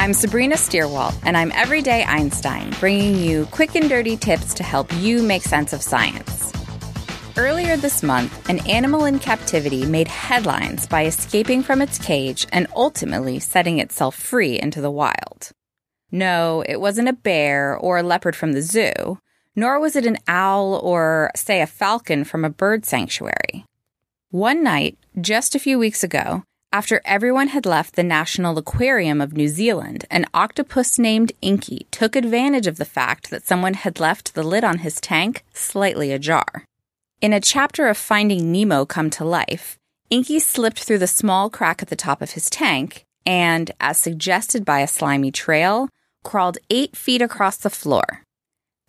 I'm Sabrina Stierwalt, and I'm Everyday Einstein, bringing you quick and dirty tips to help you make sense of science. Earlier this month, an animal in captivity made headlines by escaping from its cage and ultimately setting itself free into the wild. No, it wasn't a bear or a leopard from the zoo, nor was it an owl or, say, a falcon from a bird sanctuary. One night, just a few weeks ago, after everyone had left the National Aquarium of New Zealand, an octopus named Inky took advantage of the fact that someone had left the lid on his tank slightly ajar. In a chapter of Finding Nemo come to life, Inky slipped through the small crack at the top of his tank and, as suggested by a slimy trail, crawled eight feet across the floor.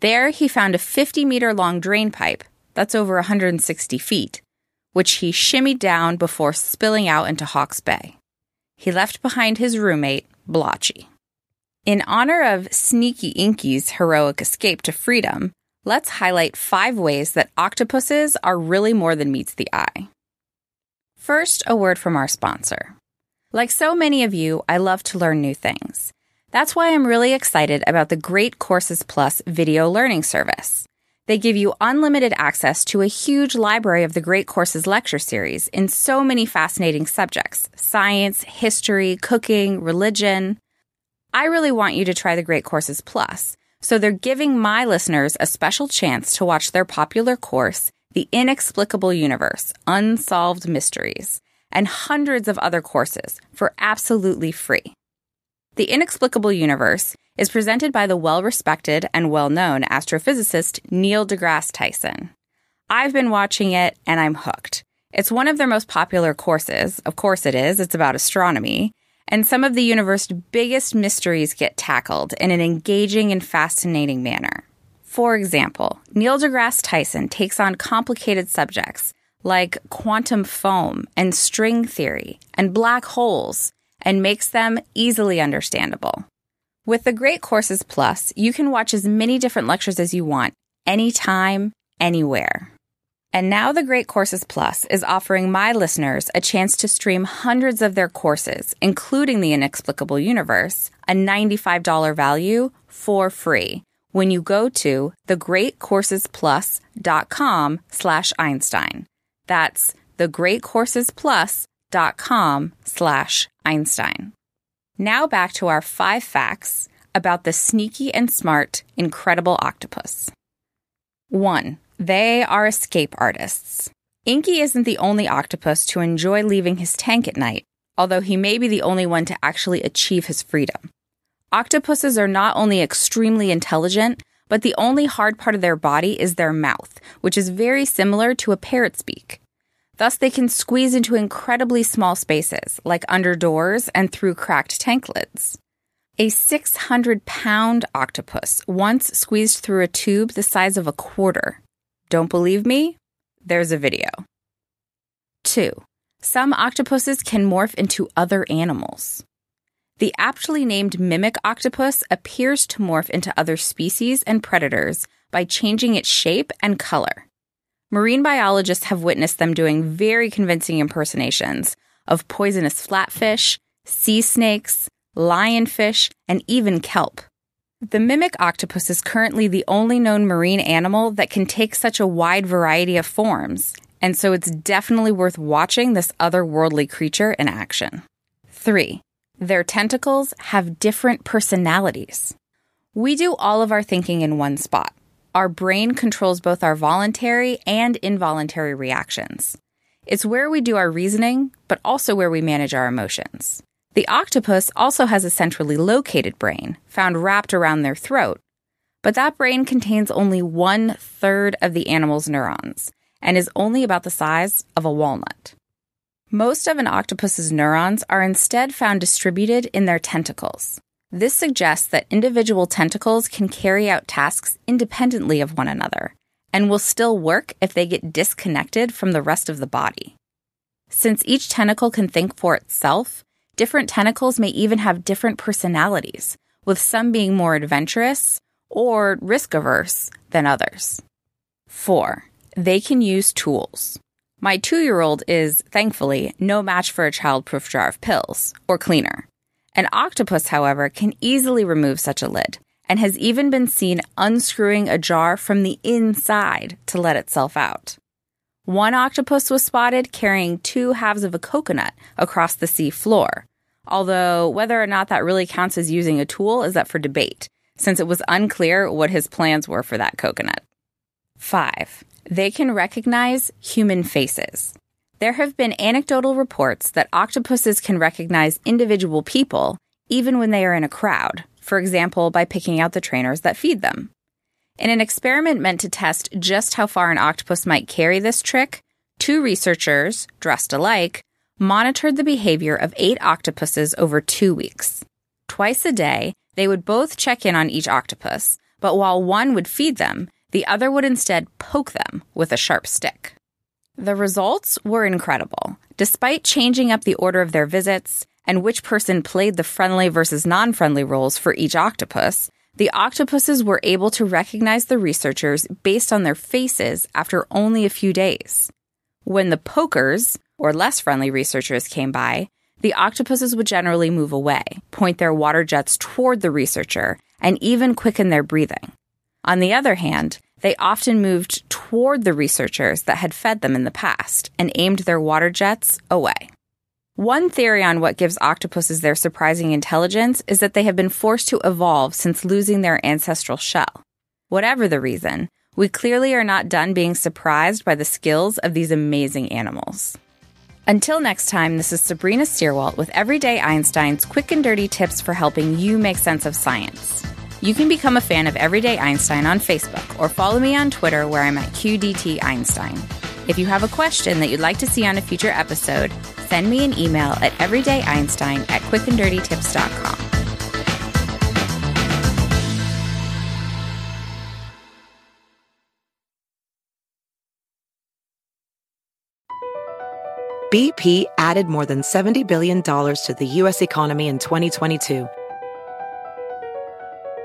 There he found a 50 meter long drain pipe, that's over 160 feet, which he shimmied down before spilling out into Hawke's Bay. He left behind his roommate, Blotchy. In honor of Sneaky Inky's heroic escape to freedom, let's highlight five ways that octopuses are really more than meets the eye. First, a word from our sponsor. Like so many of you, I love to learn new things. That's why I'm really excited about the Great Courses Plus video learning service. They give you unlimited access to a huge library of the Great Courses lecture series in so many fascinating subjects science, history, cooking, religion. I really want you to try the Great Courses Plus, so they're giving my listeners a special chance to watch their popular course, The Inexplicable Universe Unsolved Mysteries, and hundreds of other courses for absolutely free. The Inexplicable Universe is presented by the well respected and well known astrophysicist Neil deGrasse Tyson. I've been watching it and I'm hooked. It's one of their most popular courses. Of course it is. It's about astronomy. And some of the universe's biggest mysteries get tackled in an engaging and fascinating manner. For example, Neil deGrasse Tyson takes on complicated subjects like quantum foam and string theory and black holes and makes them easily understandable. With the Great Courses Plus, you can watch as many different lectures as you want, anytime, anywhere. And now the Great Courses Plus is offering my listeners a chance to stream hundreds of their courses, including the Inexplicable Universe, a $95 value for free when you go to thegreatcoursesplus.com slash Einstein. That's thegreatcoursesplus.com slash Einstein. Now back to our five facts about the sneaky and smart, incredible octopus. 1. They are escape artists. Inky isn't the only octopus to enjoy leaving his tank at night, although he may be the only one to actually achieve his freedom. Octopuses are not only extremely intelligent, but the only hard part of their body is their mouth, which is very similar to a parrot's beak. Thus, they can squeeze into incredibly small spaces, like under doors and through cracked tank lids. A 600 pound octopus once squeezed through a tube the size of a quarter. Don't believe me? There's a video. 2. Some octopuses can morph into other animals. The aptly named mimic octopus appears to morph into other species and predators by changing its shape and color. Marine biologists have witnessed them doing very convincing impersonations of poisonous flatfish, sea snakes, lionfish, and even kelp. The mimic octopus is currently the only known marine animal that can take such a wide variety of forms, and so it's definitely worth watching this otherworldly creature in action. 3. Their tentacles have different personalities. We do all of our thinking in one spot our brain controls both our voluntary and involuntary reactions. It's where we do our reasoning, but also where we manage our emotions. The octopus also has a centrally located brain, found wrapped around their throat, But that brain contains only one third of the animal's neurons and is only about the size of a walnut. Most of an octopus's neurons are instead found distributed in their tentacles. This suggests that individual tentacles can carry out tasks independently of one another and will still work if they get disconnected from the rest of the body. Since each tentacle can think for itself, different tentacles may even have different personalities, with some being more adventurous or risk averse than others. 4. They can use tools. My two year old is, thankfully, no match for a childproof jar of pills or cleaner. An octopus, however, can easily remove such a lid and has even been seen unscrewing a jar from the inside to let itself out. One octopus was spotted carrying two halves of a coconut across the sea floor, although whether or not that really counts as using a tool is up for debate, since it was unclear what his plans were for that coconut. 5. They can recognize human faces. There have been anecdotal reports that octopuses can recognize individual people even when they are in a crowd, for example, by picking out the trainers that feed them. In an experiment meant to test just how far an octopus might carry this trick, two researchers, dressed alike, monitored the behavior of eight octopuses over two weeks. Twice a day, they would both check in on each octopus, but while one would feed them, the other would instead poke them with a sharp stick. The results were incredible. Despite changing up the order of their visits and which person played the friendly versus non friendly roles for each octopus, the octopuses were able to recognize the researchers based on their faces after only a few days. When the pokers, or less friendly researchers, came by, the octopuses would generally move away, point their water jets toward the researcher, and even quicken their breathing. On the other hand, they often moved toward the researchers that had fed them in the past and aimed their water jets away. One theory on what gives octopuses their surprising intelligence is that they have been forced to evolve since losing their ancestral shell. Whatever the reason, we clearly are not done being surprised by the skills of these amazing animals. Until next time, this is Sabrina Stierwalt with Everyday Einstein's quick and dirty tips for helping you make sense of science. You can become a fan of Everyday Einstein on Facebook or follow me on Twitter where I'm at QDT Einstein. If you have a question that you'd like to see on a future episode, send me an email at everydayeinstein at quickanddirtytips.com. BP added more than $70 billion to the U.S. economy in 2022